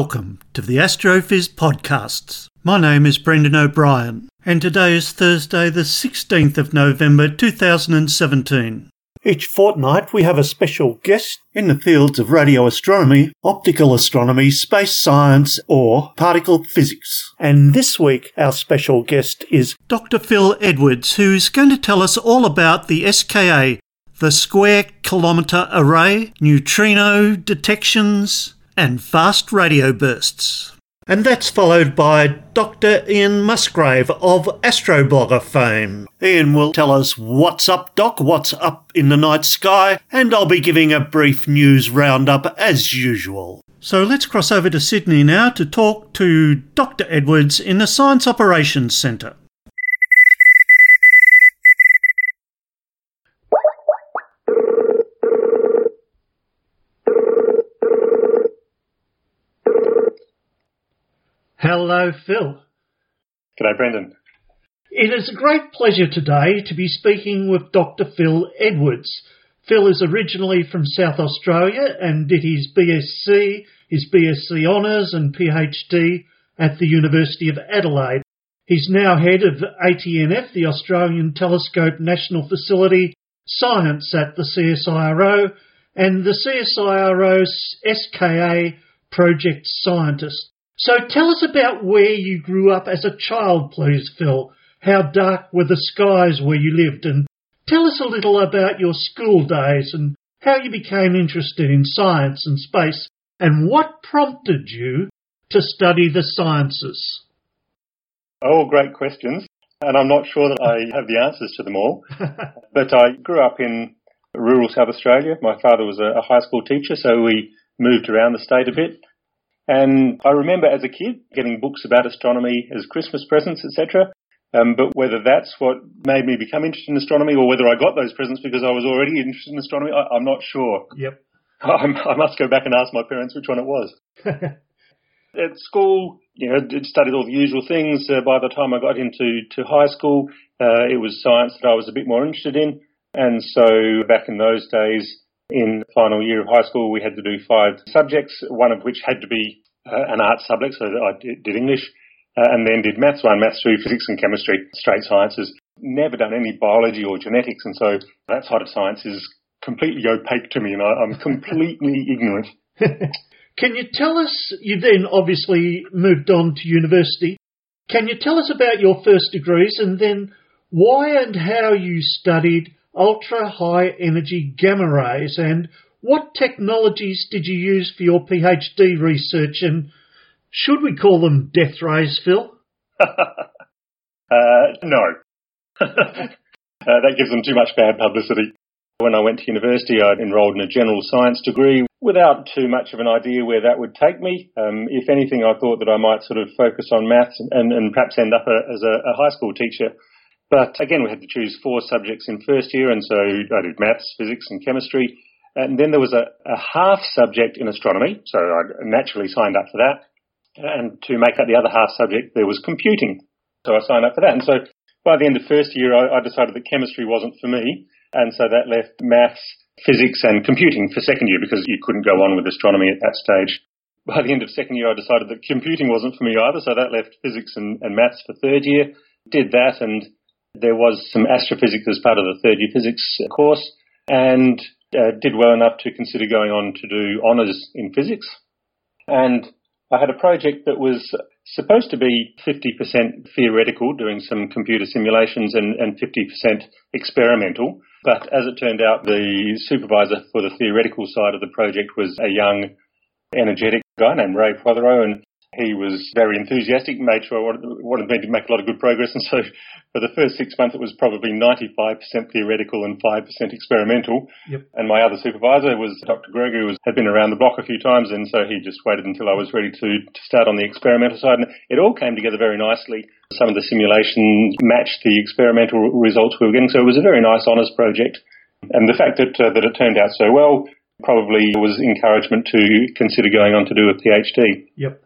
Welcome to the Astrophiz podcasts. My name is Brendan O'Brien, and today is Thursday, the 16th of November 2017. Each fortnight, we have a special guest in the fields of radio astronomy, optical astronomy, space science, or particle physics. And this week, our special guest is Dr. Phil Edwards, who's going to tell us all about the SKA, the Square Kilometre Array, neutrino detections, and fast radio bursts. And that's followed by Dr. Ian Musgrave of Astroblogger fame. Ian will tell us what's up, Doc, what's up in the night sky, and I'll be giving a brief news roundup as usual. So let's cross over to Sydney now to talk to Dr. Edwards in the Science Operations Centre. Hello, Phil. G'day, Brendan. It is a great pleasure today to be speaking with Dr. Phil Edwards. Phil is originally from South Australia and did his BSc, his BSc Honours and PhD at the University of Adelaide. He's now head of ATNF, the Australian Telescope National Facility, Science at the CSIRO, and the CSIRO's SKA Project Scientist. So tell us about where you grew up as a child, please, Phil. How dark were the skies where you lived? And tell us a little about your school days and how you became interested in science and space and what prompted you to study the sciences. Oh, great questions. And I'm not sure that I have the answers to them all. but I grew up in rural South Australia. My father was a, high school teacher, so we moved around the state a bit. And I remember as a kid getting books about astronomy as Christmas presents, etc. Um, but whether that's what made me become interested in astronomy or whether I got those presents because I was already interested in astronomy, I, I'm not sure. Yep. I'm, I must go back and ask my parents which one it was. At school, you know, did studied all the usual things. Uh, by the time I got into to high school, uh, it was science that I was a bit more interested in. And so back in those days, in final year of high school, we had to do five subjects, one of which had to be uh, an art subject, so I did, English, uh, and then did maths one, maths two, physics and chemistry, straight sciences. Never done any biology or genetics, and so that side of science is completely opaque to me, and I, I'm completely ignorant. Can you tell us, you then obviously moved on to university. Can you tell us about your first degrees and then why and how you studied ultra high energy gamma rays and what technologies did you use for your PhD research and should we call them death rays, Phil? uh, no. uh, that gives them too much bad publicity. When I went to university, I enrolled in a general science degree without too much of an idea where that would take me. Um, if anything, I thought that I might sort of focus on maths and, and, perhaps end up a, as a, a high school teacher. But again, we had to choose four subjects in first year, and so I did maths, physics, and chemistry. And then there was a, a half subject in astronomy, so I naturally signed up for that. And to make up the other half subject, there was computing. So I signed up for that. And so by the end of first year, I, I decided that chemistry wasn't for me. And so that left maths, physics, and computing for second year because you couldn't go on with astronomy at that stage. By the end of second year, I decided that computing wasn't for me either. So that left physics and, and maths for third year. Did that and there was some astrophysics as part of the third year physics course and uh, did well enough to consider going on to do honours in physics. And I had a project that was supposed to be 50% theoretical, doing some computer simulations, and, and 50% experimental. But as it turned out, the supervisor for the theoretical side of the project was a young, energetic guy named Ray Protheroe, and he was very enthusiastic, made sure I wanted, wanted me to make a lot of good progress. And so for the first six months, it was probably 95% theoretical and 5% experimental. Yep. And my other supervisor was Dr. Gregory, who was, had been around the block a few times. And so he just waited until I was ready to, to start on the experimental side. And it all came together very nicely. Some of the simulations matched the experimental results we were getting. So it was a very nice, honest project. And the fact that, uh, that it turned out so well probably was encouragement to consider going on to do a PhD. Yep.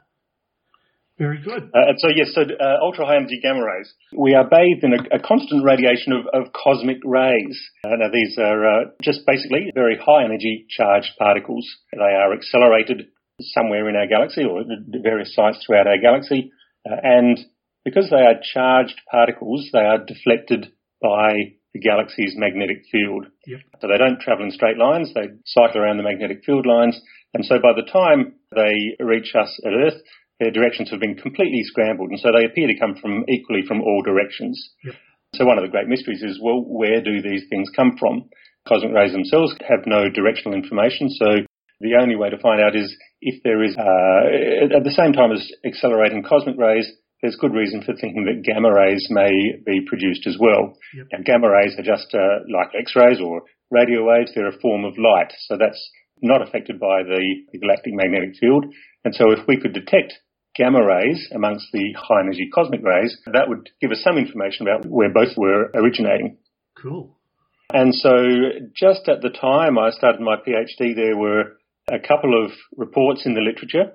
Very good. Uh, and so, yes, so uh, ultra high energy gamma rays. We are bathed in a, a constant radiation of, of cosmic rays. Uh, now, these are uh, just basically very high energy charged particles. They are accelerated somewhere in our galaxy or at various sites throughout our galaxy. Uh, and because they are charged particles, they are deflected by the galaxy's magnetic field. Yep. So they don't travel in straight lines, they cycle around the magnetic field lines. And so by the time they reach us at Earth, their directions have been completely scrambled, and so they appear to come from equally from all directions. Yep. So one of the great mysteries is, well, where do these things come from? Cosmic rays themselves have no directional information, so the only way to find out is if there is, uh, at the same time as accelerating cosmic rays, there's good reason for thinking that gamma rays may be produced as well. Yep. Now, gamma rays are just uh, like X-rays or radio waves. They're a form of light, so that's not affected by the, the galactic magnetic field. And so if we could detect gamma rays amongst the high energy cosmic rays, that would give us some information about where both were originating. Cool. And so just at the time I started my PhD, there were a couple of reports in the literature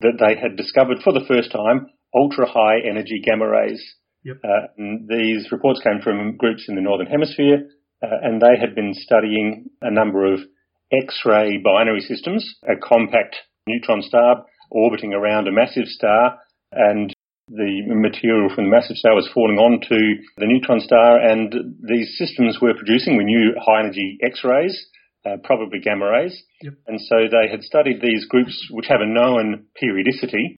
that they had discovered for the first time ultra high energy gamma rays. Yep. Uh, and these reports came from groups in the Northern Hemisphere, uh, and they had been studying a number of X-ray binary systems, a compact neutron star orbiting around a massive star, and the material from the massive star was falling onto the neutron star, and these systems were producing, we knew, high energy X rays, uh, probably gamma rays. Yep. And so they had studied these groups which have a known periodicity,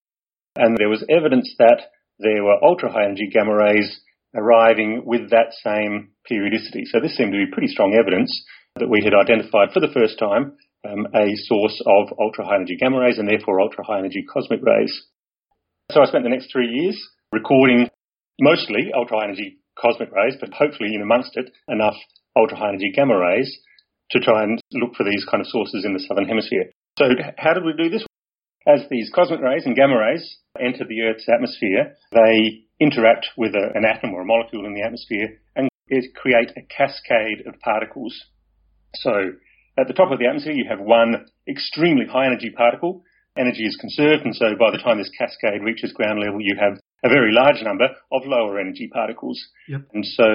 and there was evidence that there were ultra high energy gamma rays arriving with that same periodicity. So this seemed to be pretty strong evidence that we had identified for the first time um, a source of ultra high energy gamma rays and therefore ultra high energy cosmic rays. So I spent the next three years recording mostly ultra high energy cosmic rays, but hopefully in amongst it enough ultra high energy gamma rays to try and look for these kind of sources in the southern hemisphere. So how did we do this? As these cosmic rays and gamma rays enter the Earth's atmosphere, they interact with a, an atom or a molecule in the atmosphere and create a cascade of particles. So at the top of the atmosphere, you have one extremely high energy particle. Energy is conserved, and so by the time this cascade reaches ground level, you have a very large number of lower energy particles. Yep. And so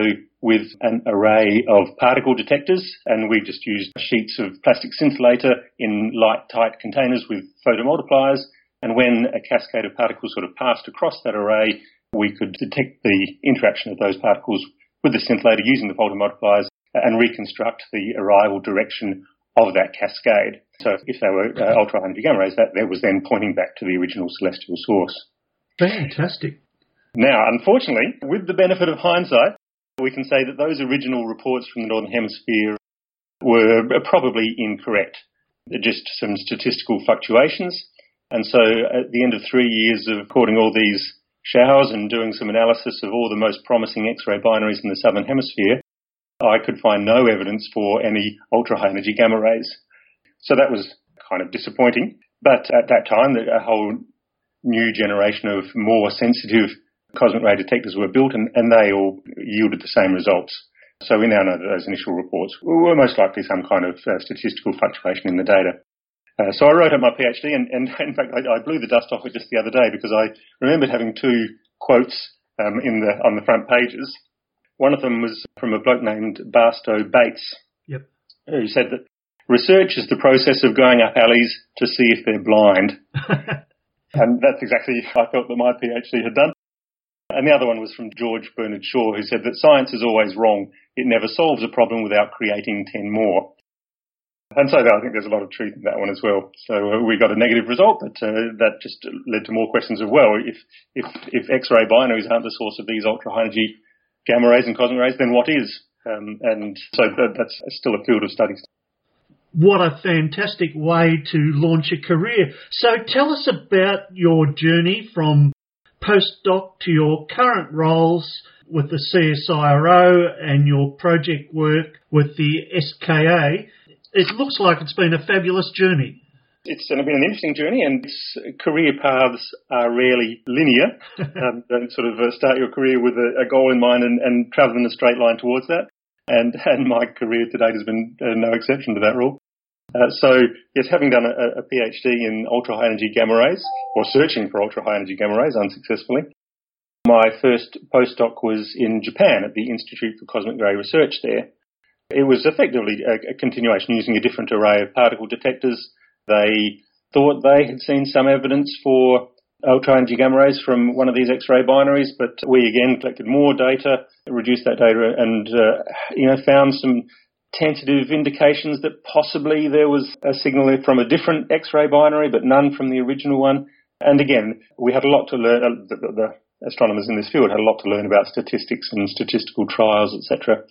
with an array of particle detectors, and we just used sheets of plastic scintillator in light tight containers with photomultipliers, and when a cascade of particles sort of passed across that array, we could detect the interaction of those particles with the scintillator using the photomultipliers and reconstruct the arrival direction of that cascade. So if they were uh, ultra high energy gamma rays, that, that was then pointing back to the original celestial source. Fantastic. Now, unfortunately, with the benefit of hindsight, we can say that those original reports from the Northern Hemisphere were probably incorrect. They're just some statistical fluctuations. And so at the end of three years of recording all these showers and doing some analysis of all the most promising X-ray binaries in the Southern Hemisphere, I could find no evidence for any ultra high energy gamma rays. So that was kind of disappointing. But at that time, a whole new generation of more sensitive cosmic ray detectors were built and, and they all yielded the same results. So we now know that those initial reports were most likely some kind of uh, statistical fluctuation in the data. Uh, so I wrote up my PhD, and, and in fact, I, I, blew the dust off it just the other day because I remembered having two quotes um, in the on the front pages. One of them was from a bloke named Marston Bates, Yep. who said that research is the process of going up alleys to see if they're blind. and that's exactly I felt that my PhD had done. And the other one was from George Bernard Shaw, who said that science is always wrong. It never solves a problem without creating 10 more. And so I think there's a lot of truth in that one as well. So uh, we got a negative result, but uh, that just led to more questions of, well, if, if, if X-ray binaries aren't the source of these ultra high energy gamma rays and cosmic rays, then what is? Um, and so that, that's still a field of study. What a fantastic way to launch a career. So tell us about your journey from postdoc to your current roles with the CSIRO and your project work with the SKA it looks like it's been a fabulous journey. It's been an interesting journey, and career paths are rarely linear. um, don't sort of uh, start your career with a, a goal in mind and, and, travel in a straight line towards that. And, and my career to date has been uh, no exception to that rule. Uh, so, yes, having done a, a PhD in ultra high energy gamma rays, or searching for ultra high energy gamma rays unsuccessfully, my first postdoc was in Japan at the Institute for Cosmic Ray Research there. It was effectively a, a continuation using a different array of particle detectors. They thought they had seen some evidence for ultra energy gamma rays from one of these X-ray binaries, but we again collected more data, reduced that data, and uh, you know found some tentative indications that possibly there was a signal from a different X-ray binary, but none from the original one. And again, we had a lot to learn. Uh, the, the astronomers in this field had a lot to learn about statistics and statistical trials, etc.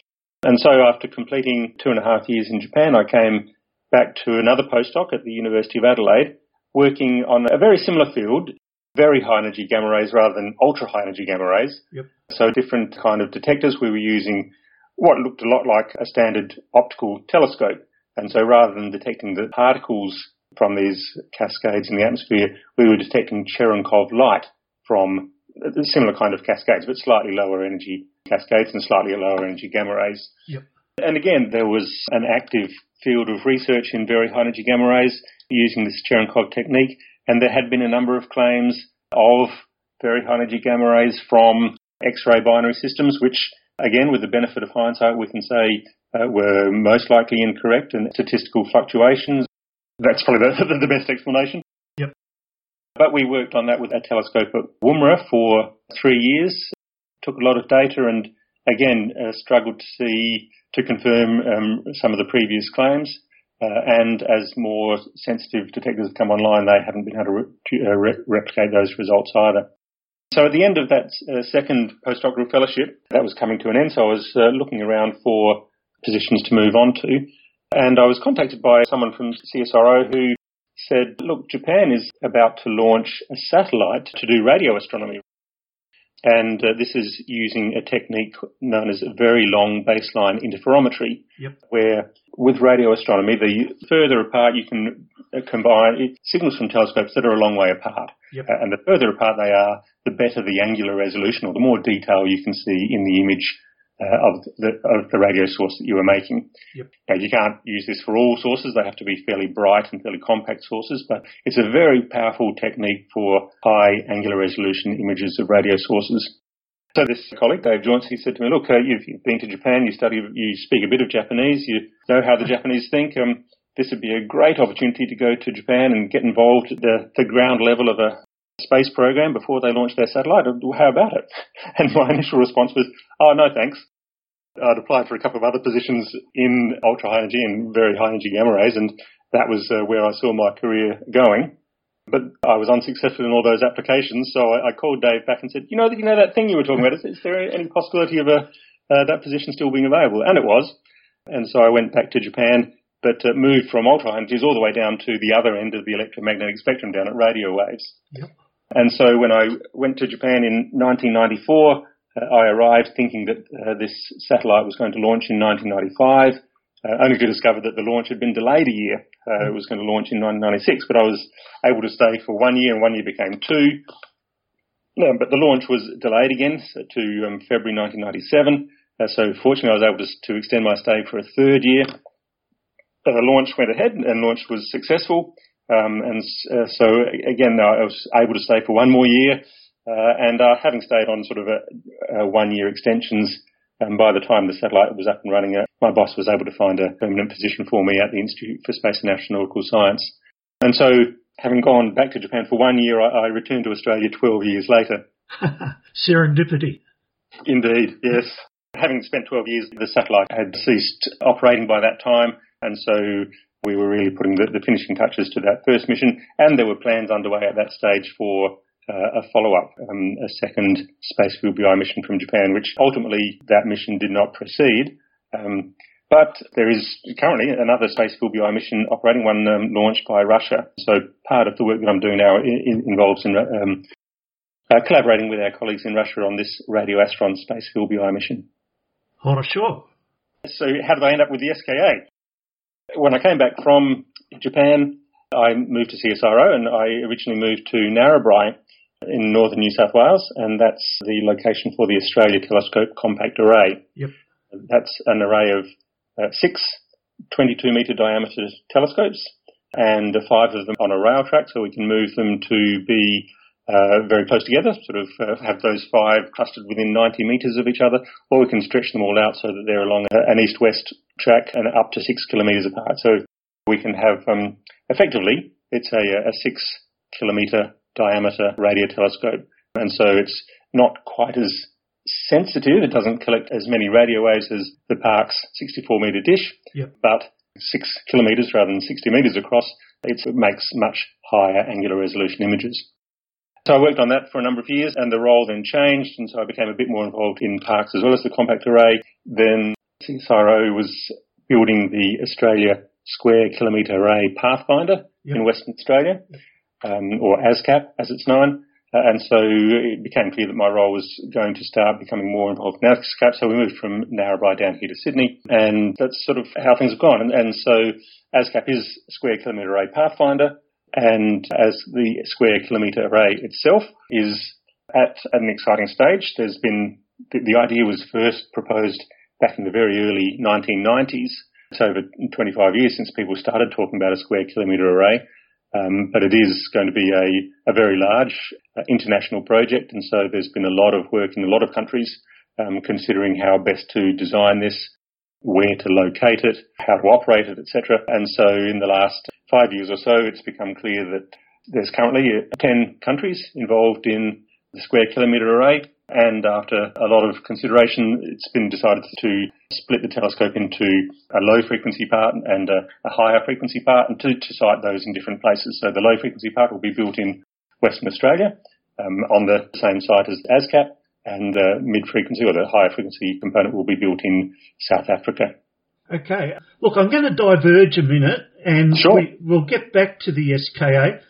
And so after completing two and a half years in Japan, I came back to another postdoc at the University of Adelaide, working on a very similar field, very high energy gamma rays rather than ultra high energy gamma rays. Yep. So different kind of detectors. We were using what looked a lot like a standard optical telescope. And so rather than detecting the particles from these cascades in the atmosphere, we were detecting Cherenkov light from a similar kind of cascades, but slightly lower energy cascades and slightly lower energy gamma rays. Yep. And again, there was an active field of research in very high energy gamma rays using this Cherenkov technique, and there had been a number of claims of very high energy gamma rays from X-ray binary systems, which again, with the benefit of hindsight, we can say uh, were most likely incorrect and statistical fluctuations. That's probably the, the best explanation. Yep. But we worked on that with a telescope at Woomera for three years, took a lot of data and again uh, struggled to see to confirm um, some of the previous claims. Uh, and as more sensitive detectors come online, they haven't been able to, re- to uh, re- replicate those results either. So at the end of that uh, second postdoctoral fellowship, that was coming to an end. So I was uh, looking around for positions to move on to, and I was contacted by someone from CSIRO who said, "Look, Japan is about to launch a satellite to do radio astronomy." And uh, this is using a technique known as very long baseline interferometry, yep. where with radio astronomy, the further apart you can uh, combine signals from telescopes that are a long way apart. Yep. Uh, and the further apart they are, the better the angular resolution or the more detail you can see in the image uh, of, the, of the radio source that you were making. Yep. Now, you can't use this for all sources. They have to be fairly bright and fairly compact sources, but it's a very powerful technique for high angular resolution images of radio sources. So this colleague, Dave Jauncey, said to me, look, uh, you've, you've, been to Japan, you study, you speak a bit of Japanese, you know how the Japanese think. Um, this would be a great opportunity to go to Japan and get involved at the, the ground level of a space program before they launch their satellite. How about it? And my initial response was, oh, no, thanks. I'd applied for a couple of other positions in ultra high energy and very high energy gamma rays, and that was uh, where I saw my career going. But I was unsuccessful in all those applications, so I, I called Dave back and said, "You know, you know that thing you were talking about. Is, is there any possibility of a uh, that position still being available?" And it was. And so I went back to Japan, but uh, moved from ultra high energies all the way down to the other end of the electromagnetic spectrum, down at radio waves. Yep. And so when I went to Japan in 1994, uh, I arrived thinking that uh, this satellite was going to launch in 1995, uh, only to discover that the launch had been delayed a year. Uh, it was going to launch in 1996, but I was able to stay for one year, and one year became two. No, but the launch was delayed again to um, February 1997. Uh, so fortunately, I was able to, to, extend my stay for a third year. The launch went ahead, and launch was successful. Um, and uh, so again, I was able to stay for one more year, and uh, having stayed on sort of a, a one-year extensions, and by the time the satellite was up and running, uh, my boss was able to find a permanent position for me at the Institute for Space and Astronautical Science. And so, having gone back to Japan for one year, I, I returned to Australia 12 years later. Serendipity. Indeed, yes. Having spent 12 years, the satellite had ceased operating by that time, and so we were really putting the, the finishing touches to that first mission, and there were plans underway at that stage for uh, a follow-up, um, a second Space VLBI mission from Japan, which ultimately that mission did not proceed. Um, but there is currently another Space VLBI mission operating, one um, launched by Russia. So part of the work that I'm doing now in, involves in um, uh, collaborating with our colleagues in Russia on this RadioAstron Space VLBI mission. Oh, sure. So how did I end up with the SKA? When I came back from Japan, I moved to CSIRO and I originally moved to Narrabri in northern New South Wales, and that's the location for the Australia Telescope Compact Array. Yep. That's an array of uh, six 22 metre diameter telescopes and five of them on a rail track so we can move them to be uh, very close together, sort of uh, have those five clustered within 90 metres of each other, or we can stretch them all out so that they're along an east-west track and up to six kilometres apart. So we can have, um, effectively, it's a, a six kilometre diameter radio telescope. And so it's not quite as sensitive. It doesn't collect as many radio waves as the Parkes 64 metre dish, yep. but six kilometres rather than 60 metres across, it makes much higher angular resolution images. So I worked on that for a number of years and the role then changed and so I became a bit more involved in Parkes as well as the compact array. Then CSIRO was building the Australia Square Kilometre Array Pathfinder yep. in Western Australia, um, or ASKAP as it's known. Uh, and so it became clear that my role was going to start becoming more involved in ASKAP. So we moved from Narrabri down here to Sydney, and that's sort of how things have gone. And, and so ASKAP is Square Kilometre Array Pathfinder, and as the Square Kilometre Array itself is at an exciting stage. There's been the, the idea was first proposed back in the very early 1990s. It's over 25 years since people started talking about a square kilometre array. Um, but it is going to be a, a very large uh, international project, and so there's been a lot of work in a lot of countries um, considering how best to design this, where to locate it, how to operate it, etc. And so in the last five years or so, it's become clear that there's currently 10 countries involved in the square kilometre array, and after a lot of consideration, it's been decided to split the telescope into a low frequency part and a, a higher frequency part and to, to, site those in different places. So the low frequency part will be built in Western Australia um, on the same site as ASKAP and the mid frequency or the higher frequency component will be built in South Africa. Okay. Look, I'm going to diverge a minute and sure. we, we'll get back to the SKA.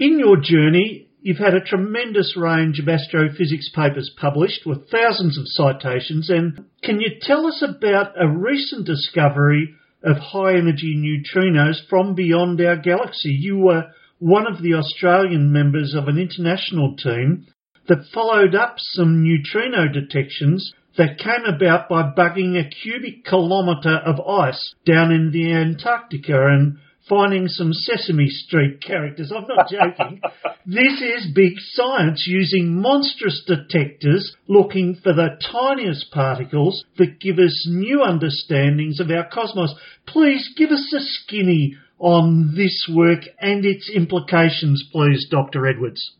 In your journey, You've had a tremendous range of astrophysics papers published with thousands of citations. And can you tell us about a recent discovery of high energy neutrinos from beyond our galaxy? You were one of the Australian members of an international team that followed up some neutrino detections that came about by bugging a cubic kilometre of ice down in the Antarctica and finding some Sesame Street characters. I'm not joking. this is big science using monstrous detectors looking for the tiniest particles that give us new understandings of our cosmos. Please give us a skinny on this work and its implications, please, Dr. Edwards.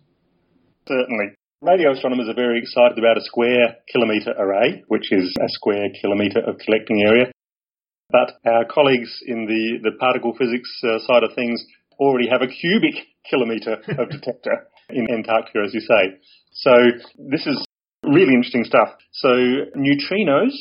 Certainly. Radio astronomers are very excited about a square kilometre array, which is a square kilometre of collecting area. But our colleagues in the, the particle physics uh, side of things already have a cubic kilometre of detector in Antarctica, as you say. So this is really interesting stuff. So neutrinos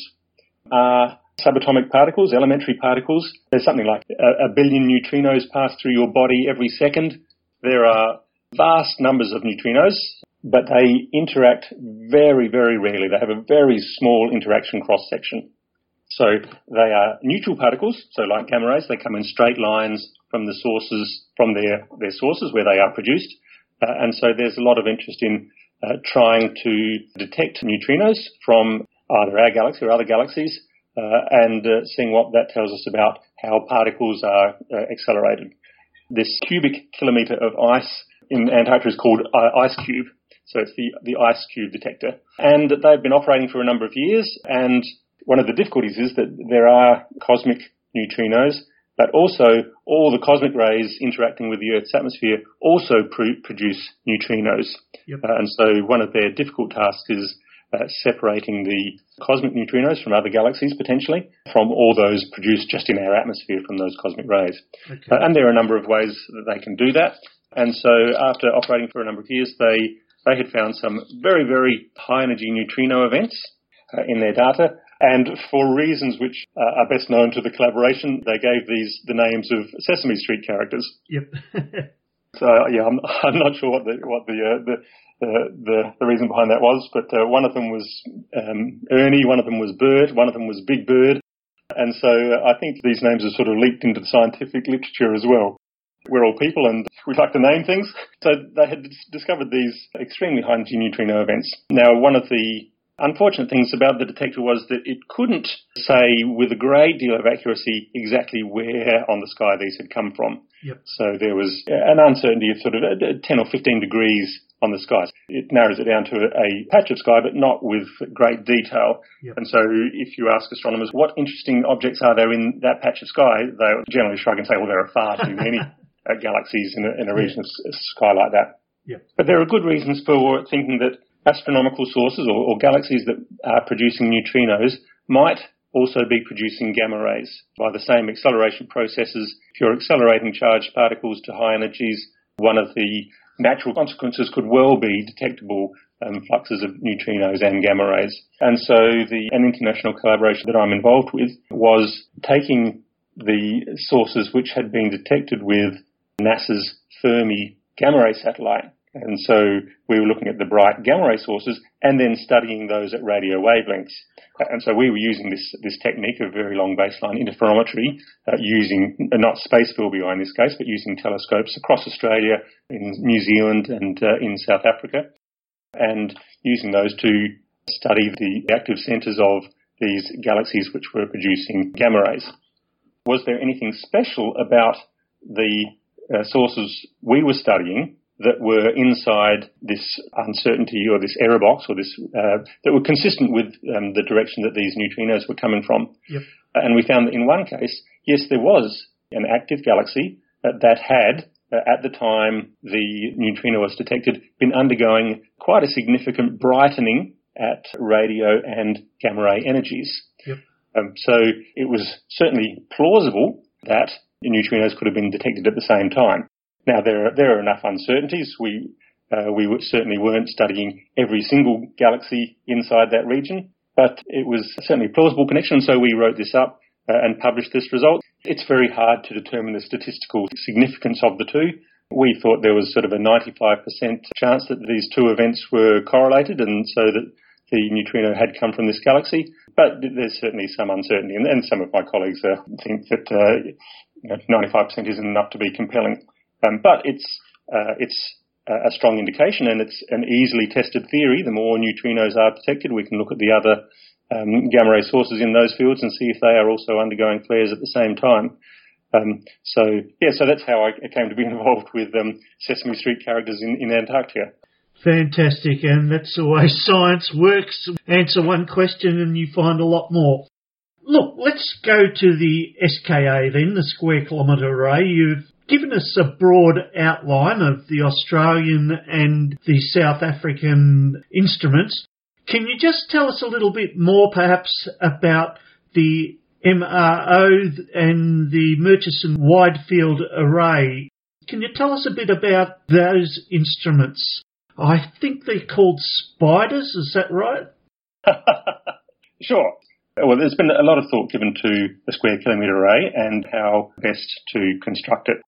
are subatomic particles, elementary particles. There's something like a, a billion neutrinos pass through your body every second. There are vast numbers of neutrinos, but they interact very, very rarely. They have a very small interaction cross section. So they are neutral particles, so like gamma rays, they come in straight lines from the sources, from their, their sources where they are produced. Uh, and so there's a lot of interest in uh, trying to detect neutrinos from either our galaxy or other galaxies uh, and uh, seeing what that tells us about how particles are uh, accelerated. This cubic kilometre of ice in Antarctica is called uh, IceCube. So it's the, the IceCube detector. And they've been operating for a number of years and one of the difficulties is that there are cosmic neutrinos, but also all the cosmic rays interacting with the Earth's atmosphere also pr- produce neutrinos. Yep. Uh, and so one of their difficult tasks is uh, separating the cosmic neutrinos from other galaxies potentially from all those produced just in our atmosphere from those cosmic rays. Okay. Uh, and there are a number of ways that they can do that. And so after operating for a number of years, they, they had found some very, very high energy neutrino events uh, in their data. And for reasons which uh, are best known to the collaboration, they gave these the names of Sesame Street characters. Yep. So yeah, I'm, I'm not sure what the what the uh, the, the the reason behind that was, but uh, one of them was um, Ernie, one of them was Bert, one of them was Big Bird, and so uh, I think these names have sort of leaked into the scientific literature as well. We're all people and we like to name things. So they had discovered these extremely high energy neutrino events. Now, one of the unfortunate things about the detector was that it couldn't say with a great deal of accuracy exactly where on the sky these had come from. Yep. So there was an uncertainty of sort of uh, 10 or 15 degrees on the sky. It narrows it down to a patch of sky, but not with great detail. Yep. And so if you ask astronomers what interesting objects are there in that patch of sky, they'll generally shrug and say, well, there are far too many uh, galaxies in a, in a region of sky like that. Yep. But there are good reasons for thinking that astronomical sources or, or galaxies that are producing neutrinos might also be producing gamma rays by the same acceleration processes. If you're accelerating charged particles to high energies, one of the natural consequences could well be detectable um, fluxes of neutrinos and gamma rays. And so the an international collaboration that I'm involved with was taking the sources which had been detected with NASA's Fermi gamma ray satellite. And so we were looking at the bright gamma ray sources and then studying those at radio wavelengths. And so we were using this, this technique of very long baseline interferometry, uh, using, uh, not space VLBI in this case, but using telescopes across Australia, in New Zealand and uh, in South Africa, and using those to study the active centres of these galaxies which were producing gamma rays. Was there anything special about the uh, sources we were studying that were inside this uncertainty or this error box or this uh, that were consistent with um, the direction that these neutrinos were coming from. Yep. And we found that in one case, yes, there was an active galaxy uh, that had, uh, at the time the neutrino was detected, been undergoing quite a significant brightening at radio and gamma ray energies. Yep. Um, so it was certainly plausible that neutrinos could have been detected at the same time. Now there are, there are enough uncertainties. We uh, we certainly weren't studying every single galaxy inside that region, but it was certainly a plausible connection. So we wrote this up uh, and published this result. It's very hard to determine the statistical significance of the two. We thought there was sort of a 95% chance that these two events were correlated, and so that the neutrino had come from this galaxy. But there's certainly some uncertainty, and, and some of my colleagues uh, think that uh, you know, 95% isn't enough to be compelling. Um, but it's uh, it's a strong indication, and it's an easily tested theory. The more neutrinos are detected, we can look at the other um, gamma ray sources in those fields and see if they are also undergoing flares at the same time. Um, so yeah, so that's how I came to be involved with um, Sesame Street characters in, in Antarctica. Fantastic, and that's the way science works. Answer one question and you find a lot more. Look, let's go to the SKA then, the Square Kilometre Array. You've given us a broad outline of the Australian and the South African instruments. Can you just tell us a little bit more perhaps about the MRO and the Murchison Wide Field Array? Can you tell us a bit about those instruments? I think they're called spiders, is that right? sure. Well, there's been a lot of thought given to the square kilometre array and how best to construct it.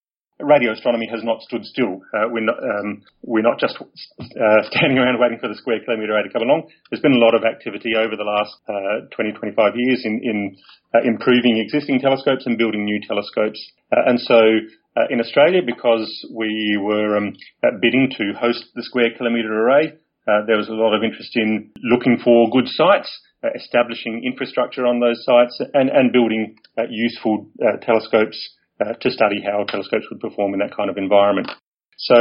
Radio astronomy has not stood still. Uh, we're, not, um, we're not just uh, standing around waiting for the square kilometre array to come along. There's been a lot of activity over the last uh, 20, 25 years in, in uh, improving existing telescopes and building new telescopes. Uh, and so uh, in Australia, because we were um, bidding to host the square kilometre array, there was a lot of interest in looking for good sites establishing infrastructure on those sites and, and building uh, useful uh, telescopes uh, to study how telescopes would perform in that kind of environment. So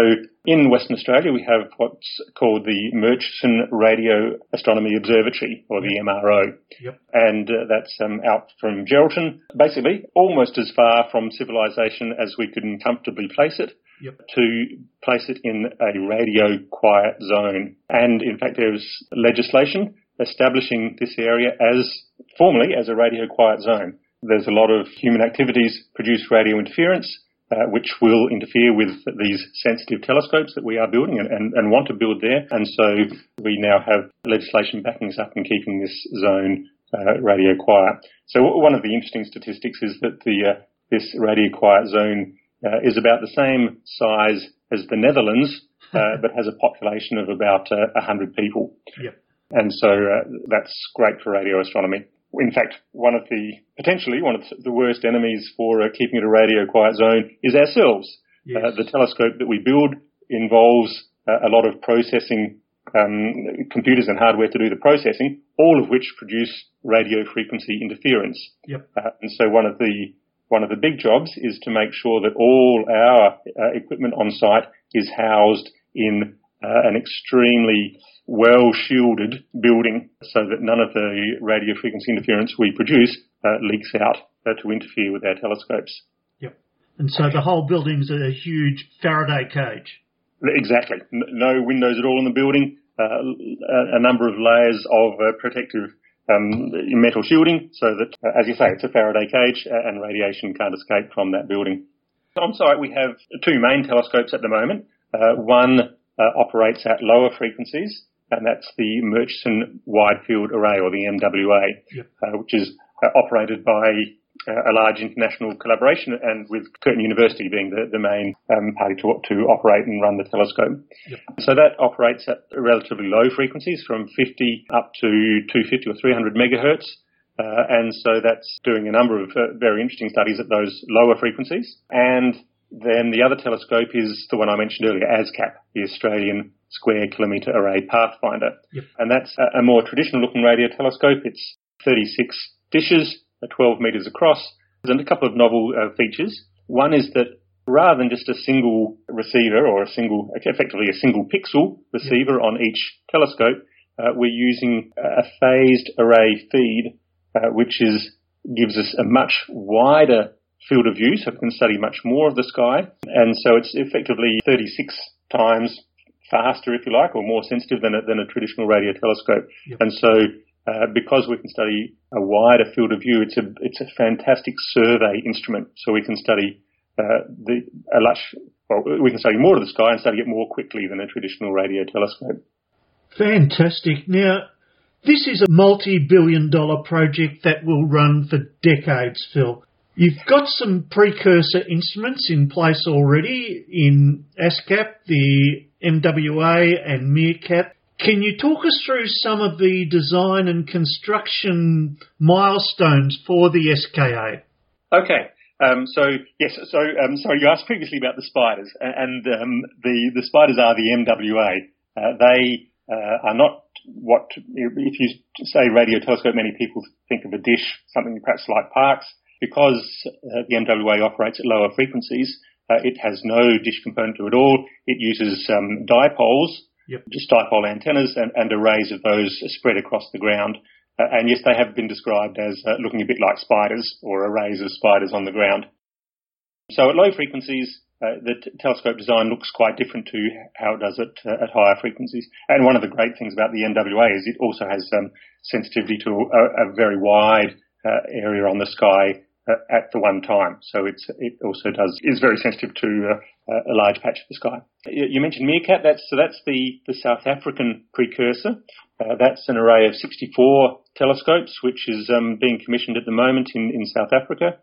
in Western Australia, we have what's called the Murchison Radio Astronomy Observatory, or the MRO. Yep. And uh, that's um, out from Geraldton, basically almost as far from civilization as we can comfortably place it. Yep. To place it in a radio quiet zone. And in fact, there's legislation establishing this area as formally as a radio quiet zone. There's a lot of human activities produce radio interference, uh, which will interfere with these sensitive telescopes that we are building and, and, and, want to build there. And so we now have legislation backing us up and keeping this zone uh, radio quiet. So one of the interesting statistics is that the uh, this radio quiet zone uh, is about the same size as the Netherlands, uh, but has a population of about uh, 100 people. Yep. And so uh, that's great for radio astronomy. In fact, one of the potentially one of the worst enemies for uh, keeping it a radio quiet zone is ourselves. Yes. Uh, the telescope that we build involves uh, a lot of processing um, computers and hardware to do the processing, all of which produce radio frequency interference. Yep. Uh, and so one of the one of the big jobs is to make sure that all our uh, equipment on site is housed in uh, an extremely well shielded building so that none of the radio frequency interference we produce uh, leaks out uh, to interfere with our telescopes. Yep. And so the whole building's a huge Faraday cage. Exactly. No windows at all in the building. Uh, a number of layers of uh, protective um, metal shielding so that, uh, as you say, it's a Faraday cage and radiation can't escape from that building. On site, we have two main telescopes at the moment. one operates at lower frequencies and that's the Murchison Wide Field Array, or the MWA, yep. uh, which is uh, operated by uh, a large international collaboration and with Curtin University being the, the main um, party to, to operate and run the telescope. Yep. So that operates at relatively low frequencies from 50 up to 250 or 300 megahertz. Uh, and so that's doing a number of uh, very interesting studies at those lower frequencies. And then the other telescope is the one I mentioned earlier, ASKAP, the Australian Square Kilometre Array Pathfinder. Yep. And that's a, a more traditional looking radio telescope. It's 36 dishes, 12 metres across, and a couple of novel uh, features. One is that rather than just a single receiver or a single, effectively a single pixel receiver on each telescope, uh, we're using a phased array feed, uh, which is gives us a much wider field of view, so we can study much more of the sky. And so it's effectively 36 times faster, if you like, or more sensitive than a, than a traditional radio telescope. Yep. And so uh, because we can study a wider field of view, it's a it's a fantastic survey instrument. So we can study uh, the a lush, well, we can study more of the sky and study it more quickly than a traditional radio telescope. Fantastic. Now, this is a multi-billion dollar project that will run for decades, Phil. You've got some precursor instruments in place already in ASKAP, the MWA and MeerKAT. Can you talk us through some of the design and construction milestones for the SKA? Okay. Um, so yes, so um, sorry, you asked previously about the spiders, and um, the the spiders are the MWA. Uh, they uh, are not what if you say radio telescope, many people think of a dish, something perhaps like Parkes because uh, the MWA operates at lower frequencies, uh, it has no dish component to it at all. It uses um, dipoles, yep. just dipole antennas, and, and, arrays of those spread across the ground. Uh, and yes, they have been described as uh, looking a bit like spiders or arrays of spiders on the ground. So at low frequencies, uh, the t- telescope design looks quite different to how it does it uh, at higher frequencies. And one of the great things about the MWA is it also has um, sensitivity to a, a very wide area on the sky at the one time. So it's, it also does, is very sensitive to uh, a large patch of the sky. You mentioned MeerKAT, that's, so that's the, the South African precursor. Uh, that's an array of 64 telescopes, which is um, being commissioned at the moment in, in South Africa.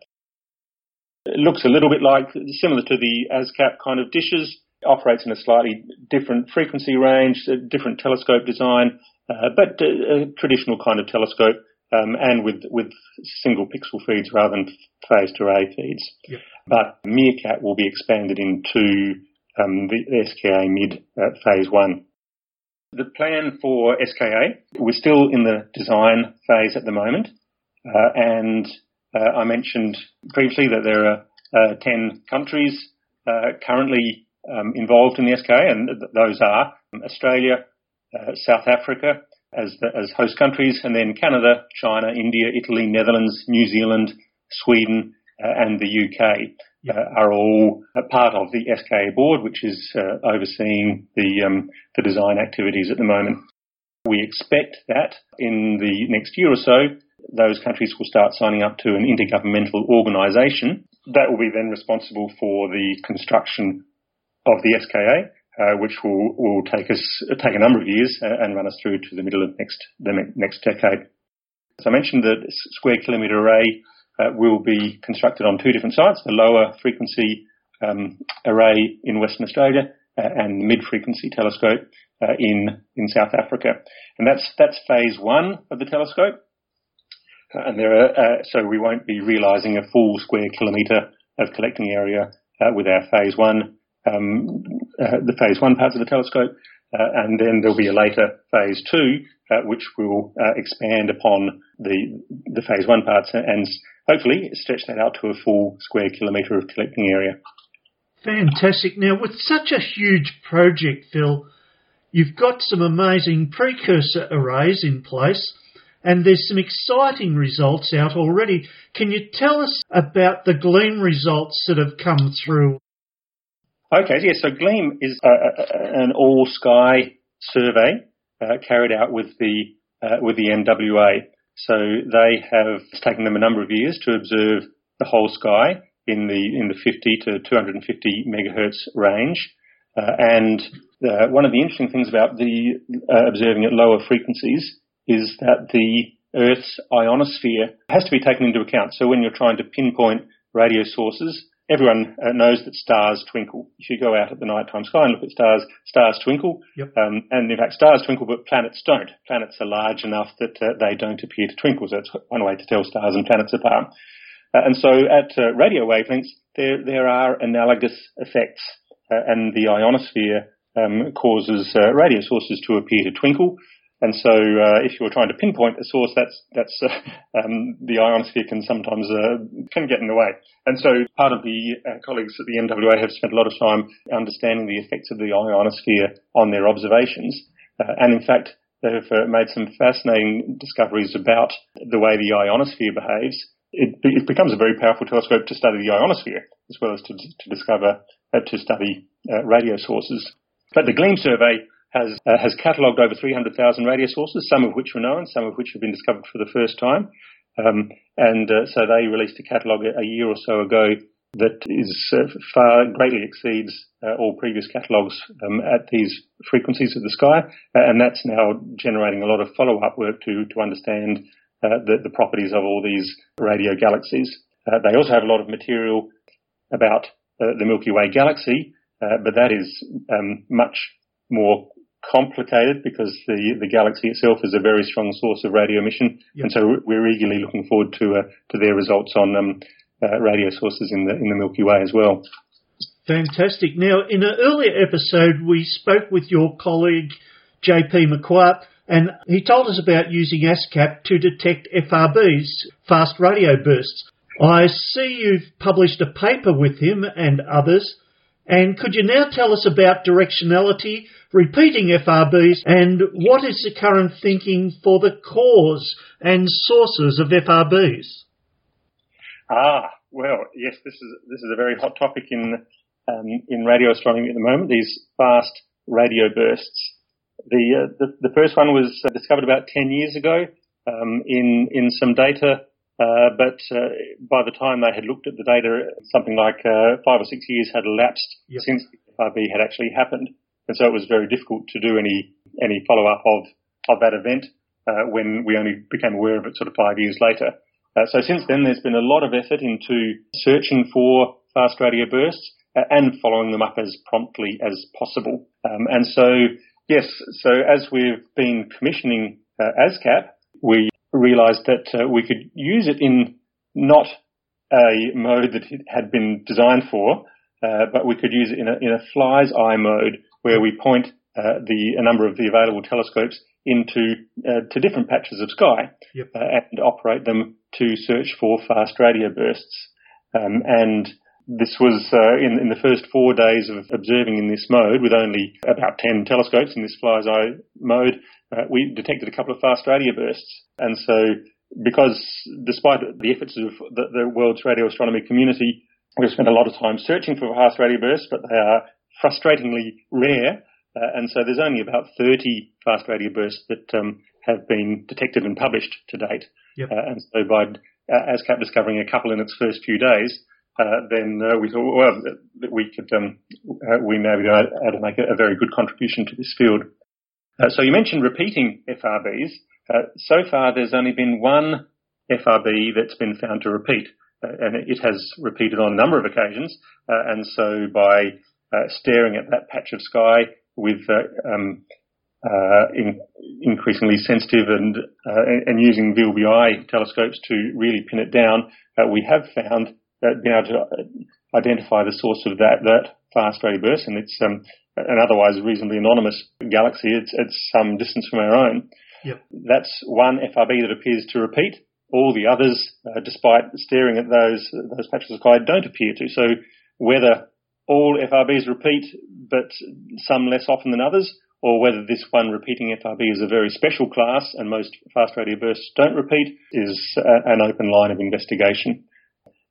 It looks a little bit like, similar to the ASKAP kind of dishes, operates in a slightly different frequency range, different telescope design, uh, but a, a traditional kind of telescope um, and with with single pixel feeds rather than phased array feeds. Yep. But MeerKAT will be expanded into um, the SKA mid uh, phase one. The plan for SKA, we're still in the design phase at the moment, uh, and uh, I mentioned previously that there are uh, 10 countries uh, currently um, involved in the SKA, and th- those are Australia, uh, South Africa, as, the, as host countries, and then Canada, China, India, Italy, Netherlands, New Zealand, Sweden, uh, and the UK uh, are all a part of the SKA board, which is uh, overseeing the um, the design activities at the moment. we expect that in the next year or so, those countries will start signing up to an intergovernmental organisation that will be then responsible for the construction of the SKA, uh, which will, will take us take a number of years and run us through to the middle of next the next decade. As I mentioned, the square kilometre array uh, will be constructed on two different sites: the lower frequency um, array in Western Australia uh, and the mid frequency telescope uh, in in South Africa, and that's that's phase one of the telescope. Uh, and there are, uh, so we won't be realising a full square kilometre of collecting area uh, with our phase one, um, uh, the phase one parts of the telescope, and then there'll be a later phase two, which will expand upon the the phase one parts and hopefully stretch that out to a full square kilometre of collecting area. Fantastic. Now, with such a huge project, Phil, you've got some amazing precursor arrays in place and there's some exciting results out already. Can you tell us about the GLEAM results that have come through? Okay, yeah, so GLEAM is a, a, an all sky survey uh, carried out with the uh, with the MWA. So they have it's taken them a number of years to observe the whole sky in the in the 50 to 250 megahertz range. Uh, and uh, one of the interesting things about the uh, observing at lower frequencies is that the Earth's ionosphere has to be taken into account. So when you're trying to pinpoint radio sources, everyone uh, knows that stars twinkle. If you go out at the nighttime sky and look at stars, stars twinkle. Yep. Um, and in fact, stars twinkle, but planets don't. Planets are large enough that uh, they don't appear to twinkle. So that's one way to tell stars and planets apart. Uh, and so at uh, radio wavelengths, there, there are analogous effects. Uh, and the ionosphere um, causes uh, radio sources to appear to twinkle. And so, uh, if you're trying to pinpoint a source, that's that's uh, um, the ionosphere can sometimes uh, can get in the way. And so, part of the uh, colleagues at the MWA have spent a lot of time understanding the effects of the ionosphere on their observations, uh, and in fact, they've uh, made some fascinating discoveries about the way the ionosphere behaves. It, it, becomes a very powerful telescope to study the ionosphere as well as to, to discover to study radio sources. But the GLEAM survey has uh, has catalogued over 300,000 radio sources, some of which were known, some of which have been discovered for the first time. Um, and uh, so they released a catalogue a, year or so ago that is uh, far greatly exceeds uh, all previous catalogues um, at these frequencies of the sky, and that's now generating a lot of follow-up work to to understand uh, the, the, properties of all these radio galaxies. Uh, they also have a lot of material about the Milky Way galaxy, but that is um, much more complicated because the, the galaxy itself is a very strong source of radio emission, yep. and so we're eagerly looking forward to uh, to their results on um, uh, radio sources in the in the Milky Way as well. Fantastic. Now, in an earlier episode, we spoke with your colleague JP Macquart, and he told us about using ASKAP to detect FRBs, fast radio bursts. I see you've published a paper with him and others. And could you now tell us about directionality repeating FRBs, and what is the current thinking for the cause and sources of FRBs? Ah, well, yes, this is this is a very hot topic in um, in radio astronomy at the moment. These fast radio bursts. The uh, the, the, first one was uh, discovered about ten years ago um, in in some data. Uh, but uh, by the time they had looked at the data, something like uh, five or six years had elapsed yep. since the FRB had actually happened. And so it was very difficult to do any, any follow up of, of that event, uh, when we only became aware of it sort of five years later. Uh, so since then, there's been a lot of effort into searching for fast radio bursts uh, and following them up as promptly as possible. Um, and so, yes, so as we've been commissioning uh, ASKAP, we realized that uh, we could use it in not a mode that it had been designed for, uh, but we could use it in a, in a fly's eye mode where we point uh, the a number of the available telescopes into uh, to different patches of sky yep. uh, and operate them to search for fast radio bursts. Um, and this was uh, in, in, the first four days of observing in this mode, with only about 10 telescopes in this fly's eye mode, uh, we detected a couple of fast radio bursts. And so, because despite the efforts of the, the world's radio astronomy community, we've spent a lot of time searching for fast radio bursts, but they are frustratingly rare. Uh, and so there's only about 30 fast radio bursts that um, have been detected and published to date. Yep. Uh, and so by uh, ASKAP discovering a couple in its first few days, uh, then uh, we thought, well, that we could, um, uh, we may be able to make a, a, very good contribution to this field. so you mentioned repeating FRBs. so far, there's only been one FRB that's been found to repeat, and it has repeated on a number of occasions. and so by staring at that patch of sky with um, uh, in, increasingly sensitive and, uh, and using VLBI telescopes to really pin it down, uh, we have found that being able to uh, identify the source of that, that fast radio burst, and it's um, an otherwise reasonably anonymous galaxy. It's, it's some distance from our own. Yep. That's one FRB that appears to repeat. All the others, uh, despite staring at those those patches of sky, don't appear to. So whether all FRBs repeat, but some less often than others, or whether this one repeating FRB is a very special class and most fast radio bursts don't repeat is a, an open line of investigation.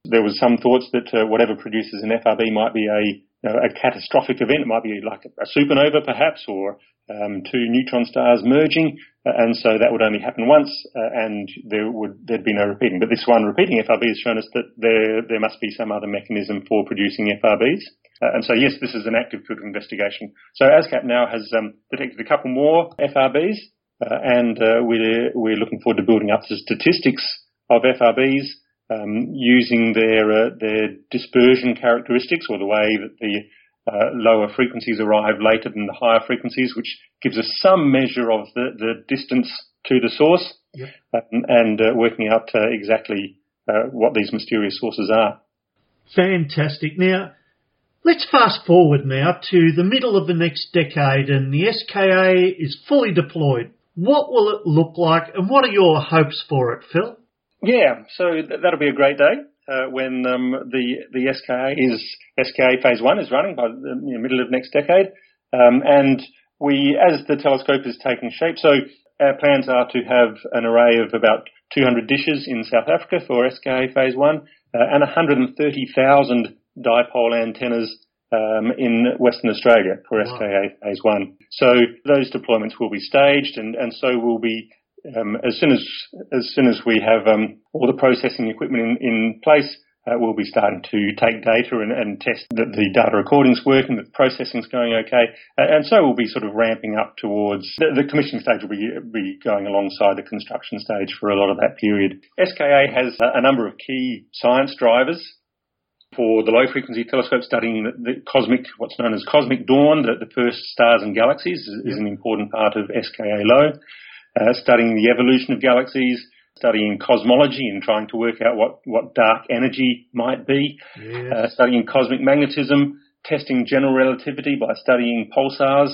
There was some thoughts that uh, whatever produces an FRB might be a, you know, a catastrophic event. It might be like a, supernova perhaps or um, two neutron stars merging, uh, and so that would only happen once, uh, and there would there'd be no repeating. But this one repeating FRB has shown us that there there must be some other mechanism for producing FRBs. Uh, and so, yes, this is an active field of investigation. So ASKAP now has um, detected a couple more FRBs, uh, and uh, we're, we're looking forward to building up the statistics of FRBs um, using their uh, their dispersion characteristics, or the way that the uh, lower frequencies arrive later than the higher frequencies, which gives us some measure of the, the distance to the source, yep. um, and uh, working out exactly what these mysterious sources are. Fantastic. Now, Let's fast forward now to the middle of the next decade and the SKA is fully deployed. What will it look like and what are your hopes for it, Phil? Yeah, so th- that'll be a great day uh, when um, the the SKA is SKA Phase One is running by the you know, middle of next decade, um, and we as the telescope is taking shape. So our plans are to have an array of about 200 dishes in South Africa for SKA Phase One uh, and 130,000 dipole antennas um, in Western Australia for wow. SKA Phase 1. So those deployments will be staged and, and so will be um, as soon as as soon as we have um, all the processing equipment in, in place, uh, we'll be starting to take data and, and test that the data recording's working, that the processing's going okay, uh, and so we'll be sort of ramping up towards the, the commissioning stage. Will be be going alongside the construction stage for a lot of that period. SKA has a number of key science drivers for the low frequency telescope studying the, the, cosmic, what's known as cosmic dawn, the, the first stars and galaxies is, is, an important part of SKA low. Uh, studying the evolution of galaxies, studying cosmology and trying to work out what, what dark energy might be, yes. uh, studying cosmic magnetism, testing general relativity by studying pulsars,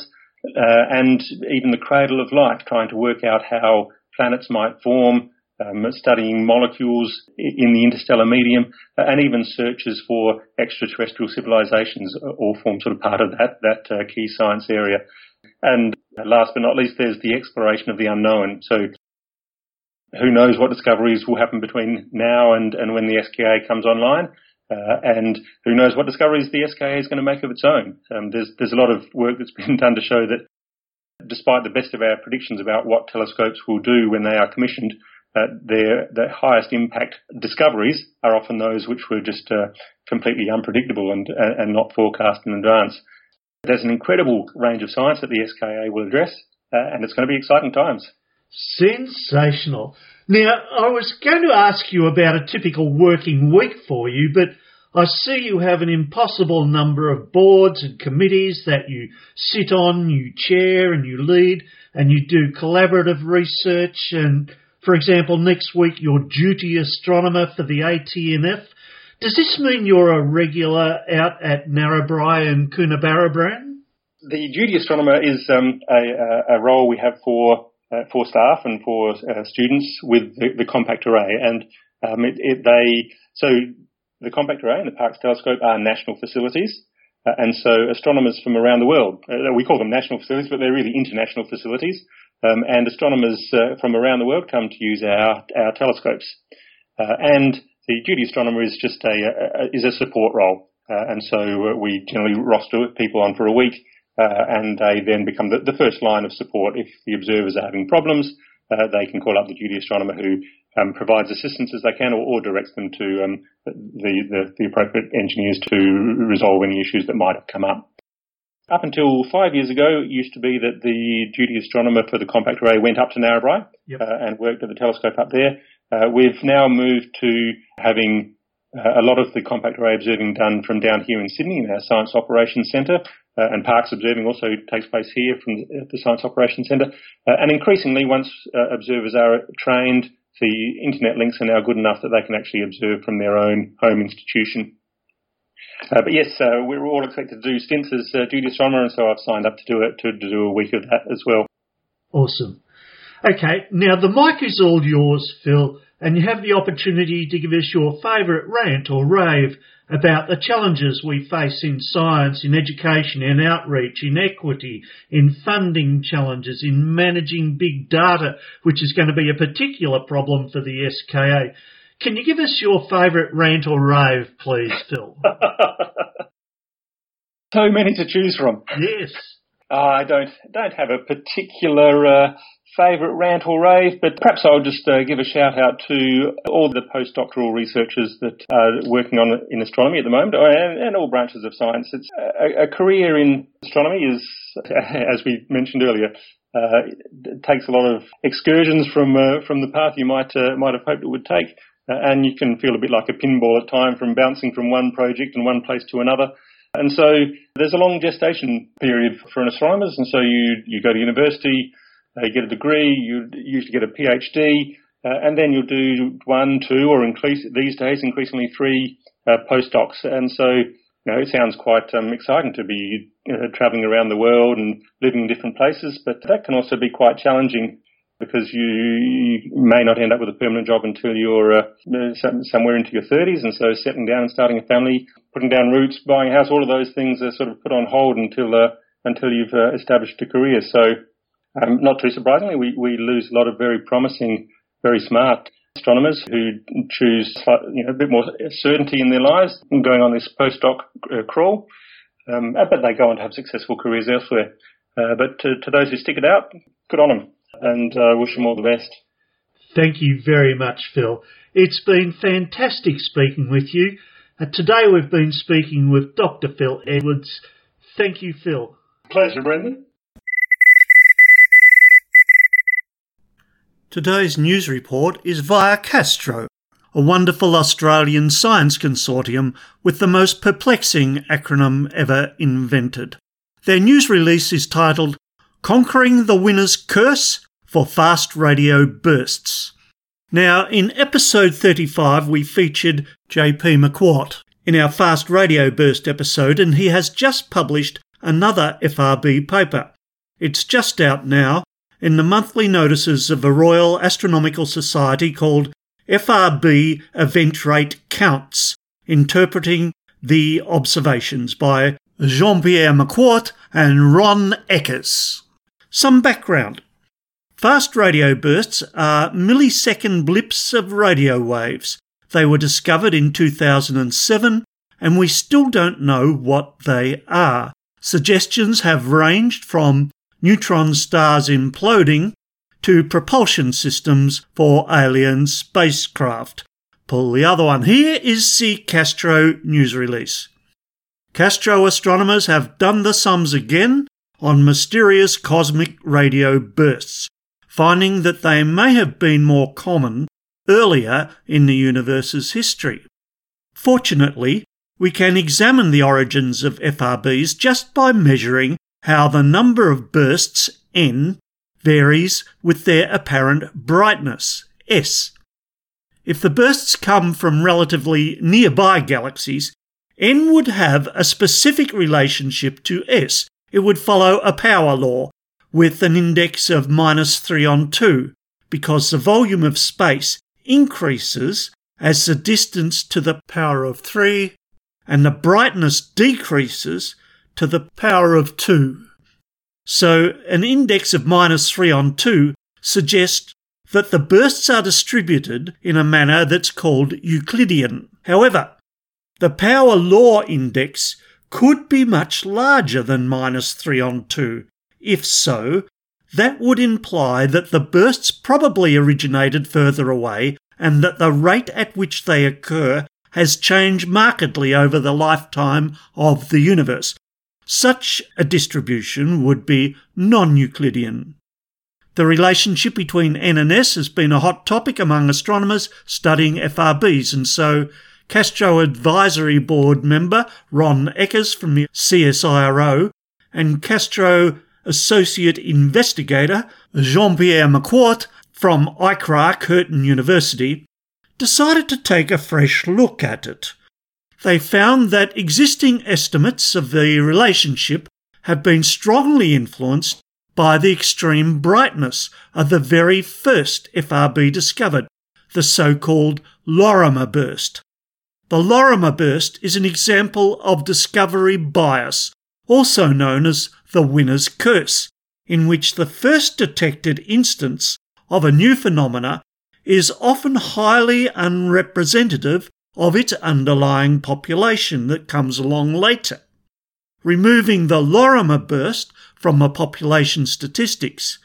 uh, and even the cradle of life, trying to work out how planets might form, um, studying molecules in the interstellar medium, uh, and even searches for extraterrestrial civilizations all form sort of part of that that uh, key science area. And last but not least, there's the exploration of the unknown. So who knows what discoveries will happen between now and, and when the SKA comes online. Uh, and who knows what discoveries the SKA is going to make of its own. Um, there's there's a lot of work that's been done to show that despite the best of our predictions about what telescopes will do when they are commissioned, uh, their the highest impact discoveries are often those which were just uh, completely unpredictable and and not forecast in advance. There's an incredible range of science that the SKA will address, uh, and it's going to be exciting times. Sensational. Now, I was going to ask you about a typical working week for you, but I see you have an impossible number of boards and committees that you sit on, you chair and you lead, and you do collaborative research and for example, next week you're duty astronomer for the ATNF. Does this mean you're a regular out at Narrabri and Coonabarabran? The duty astronomer is um, a, a, role we have for uh, for staff and for uh, students with the, the, compact array, and um, it, it, they so the compact array and the Parkes telescope are national facilities. Uh, and so astronomers from around the world, uh, we call them national facilities, but they're really international facilities. Um, and astronomers uh, from around the world come to use our, our telescopes. Uh, and the duty astronomer is just a, a is a support role. Uh, and so uh, we generally roster people on for a week uh, and they then become the, the, first line of support if the observers are having problems. Uh, they can call up the duty astronomer who um, provides assistance as they can or, or directs them to um, the, the, the appropriate engineers to resolve any issues that might have come up. Up until five years ago, it used to be that the duty astronomer for the compact array went up to Narrabri yep. uh, and worked at the telescope up there. Uh, we've now moved to having uh, a lot of the compact array observing done from down here in Sydney in our Science Operations Centre, uh, and Parkes observing also takes place here from the, Science Operations Centre. Uh, and increasingly, once uh, observers are trained, the internet links are now good enough that they can actually observe from their own home institution. Uh, but yes, uh, we are all expected to do stints as uh, duty astronomer, and so I've signed up to do it to, to do a week of that as well. Awesome. Okay, now the mic is all yours, Phil, and you have the opportunity to give us your favourite rant or rave about the challenges we face in science, in education, in outreach, in equity, in funding challenges, in managing big data, which is going to be a particular problem for the SKA. Can you give us your favourite rant or rave, please, Phil? so many to choose from. Yes. Uh, I don't don't have a particular uh, favourite rant or rave, but perhaps I'll just uh, give a shout out to all the postdoctoral researchers that are working on in astronomy at the moment, and, and all branches of science. It's a, a, career in astronomy is, as we mentioned earlier, uh, it takes a lot of excursions from uh, from the path you might uh, might have hoped it would take. Uh, and you can feel a bit like a pinball at time from bouncing from one project and one place to another. And so there's a long gestation period for an astronomer. And so you, you go to university, you get a degree, you usually get a PhD, uh, and then you'll do one, two, or increase, these days increasingly three uh, postdocs. And so, you know, it sounds quite um, exciting to be uh, traveling around the world and living in different places, but that can also be quite challenging because you, you, may not end up with a permanent job until you're uh, somewhere into your 30s. And so settling down and starting a family, putting down roots, buying a house, all of those things are sort of put on hold until uh, until you've uh, established a career. So um, not too surprisingly, we, we lose a lot of very promising, very smart astronomers who choose you know, a bit more certainty in their lives and going on this postdoc uh, crawl. Um, but they go on to have successful careers elsewhere. Uh, but to, to those who stick it out, good on them and uh, wish them all the best. Thank you very much, Phil. It's been fantastic speaking with you. Uh, today we've been speaking with Dr. Phil Edwards. Thank you, Phil. Pleasure, Brendan. Today's news report is via CAASTRO, a wonderful Australian science consortium with the most perplexing acronym ever invented. Their news release is titled Conquering the Winner's Curse for Fast Radio Bursts. Now, in episode 35, we featured JP Macquart in our Fast Radio Burst episode, and he has just published another FRB paper. It's just out now in the monthly notices of the Royal Astronomical Society called FRB Event Rate Counts, interpreting the observations by Jean Pierre Macquart and Ron Ekers. Some background. Fast radio bursts are millisecond blips of radio waves. They were discovered in 2007 and we still don't know what they are. Suggestions have ranged from neutron stars imploding to propulsion systems for alien spacecraft. Pull the other one. Here is the CAASTRO news release. CAASTRO astronomers have done the sums again on mysterious cosmic radio bursts, finding that they may have been more common earlier in the universe's history. Fortunately, we can examine the origins of FRBs just by measuring how the number of bursts, n, varies with their apparent brightness, s. If the bursts come from relatively nearby galaxies, n would have a specific relationship to s, it would follow a power law with an index of minus 3 on 2 because the volume of space increases as the distance to the power of 3 and the brightness decreases to the power of 2. So an index of minus 3 on 2 suggests that the bursts are distributed in a manner that's called Euclidean. However, the power law index could be much larger than minus 3 on 2. If so, that would imply that the bursts probably originated further away and that the rate at which they occur has changed markedly over the lifetime of the universe. Such a distribution would be non Euclidean. The relationship between N and S has been a hot topic among astronomers studying FRBs, and so CAASTRO Advisory Board member Ron Ekers from the CSIRO and CAASTRO Associate Investigator Jean Pierre Macquart from ICRAR Curtin University decided to take a fresh look at it. They found that existing estimates of the relationship have been strongly influenced by the extreme brightness of the very first FRB discovered, the so-called Lorimer burst. The Lorimer burst is an example of discovery bias, also known as the winner's curse, in which the first detected instance of a new phenomena is often highly unrepresentative of its underlying population that comes along later. Removing the Lorimer burst from the population statistics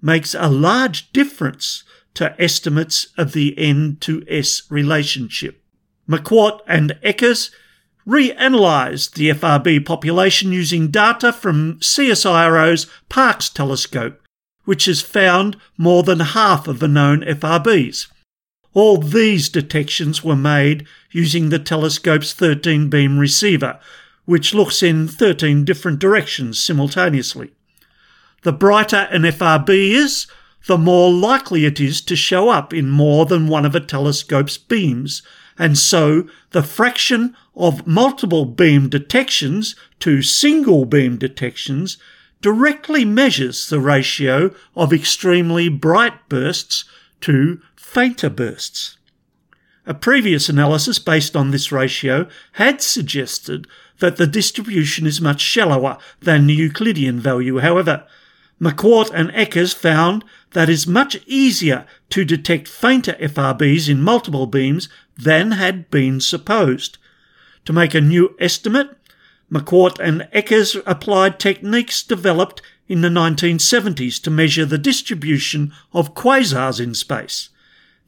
makes a large difference to estimates of the N to S relationship. Macquart and Ekers reanalysed the FRB population using data from CSIRO's Parkes telescope, which has found more than half of the known FRBs. All these detections were made using the telescope's 13 beam receiver, which looks in 13 different directions simultaneously. The brighter an FRB is, the more likely it is to show up in more than one of a telescope's beams, and so the fraction of multiple beam detections to single beam detections directly measures the ratio of extremely bright bursts to fainter bursts. A previous analysis based on this ratio had suggested that the distribution is much shallower than the Euclidean value. However, Macquart and Ekers found that it's much easier to detect fainter FRBs in multiple beams than had been supposed. To make a new estimate, Macquart and Ekers applied techniques developed in the 1970s to measure the distribution of quasars in space.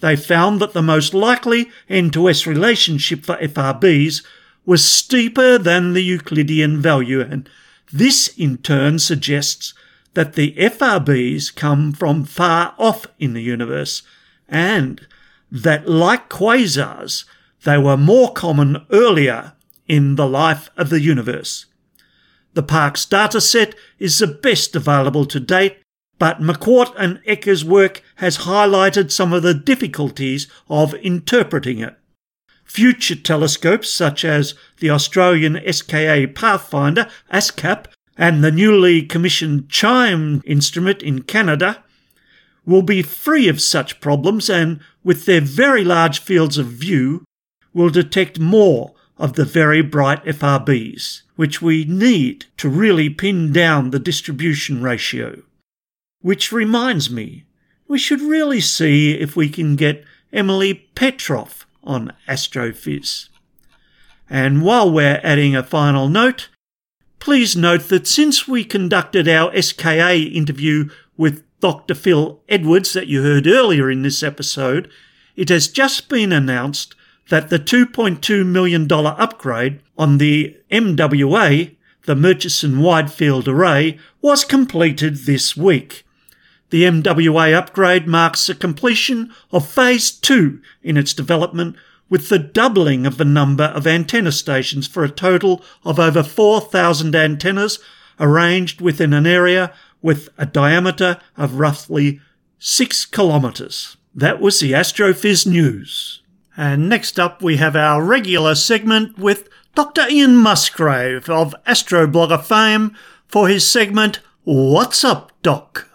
They found that the most likely N to S relationship for FRBs was steeper than the Euclidean value, and this in turn suggests that the FRBs come from far off in the universe, and that like quasars, they were more common earlier in the life of the universe. The Parkes dataset is the best available to date, but Macquart and Ekers' work has highlighted some of the difficulties of interpreting it. Future telescopes such as the Australian SKA Pathfinder ASKAP and the newly commissioned CHIME instrument in Canada will be free of such problems and, with their very large fields of view, will detect more of the very bright FRBs, which we need to really pin down the distribution ratio. Which reminds me, we should really see if we can get Emily Petroff on Astrophiz. And while we're adding a final note, please note that since we conducted our SKA interview with Dr. Phil Edwards that you heard earlier in this episode, it has just been announced that the $2.2 million upgrade on the MWA, the Murchison Wide Field Array, was completed this week. The MWA upgrade marks the completion of Phase 2 in its development with the doubling of the number of antenna stations for a total of over 4,000 antennas arranged within an area with a diameter of roughly 6 kilometres. That was the Astrophiz News. And next up, we have our regular segment with Dr. Ian Musgrave of Astroblogger fame for his segment What's Up, Doc?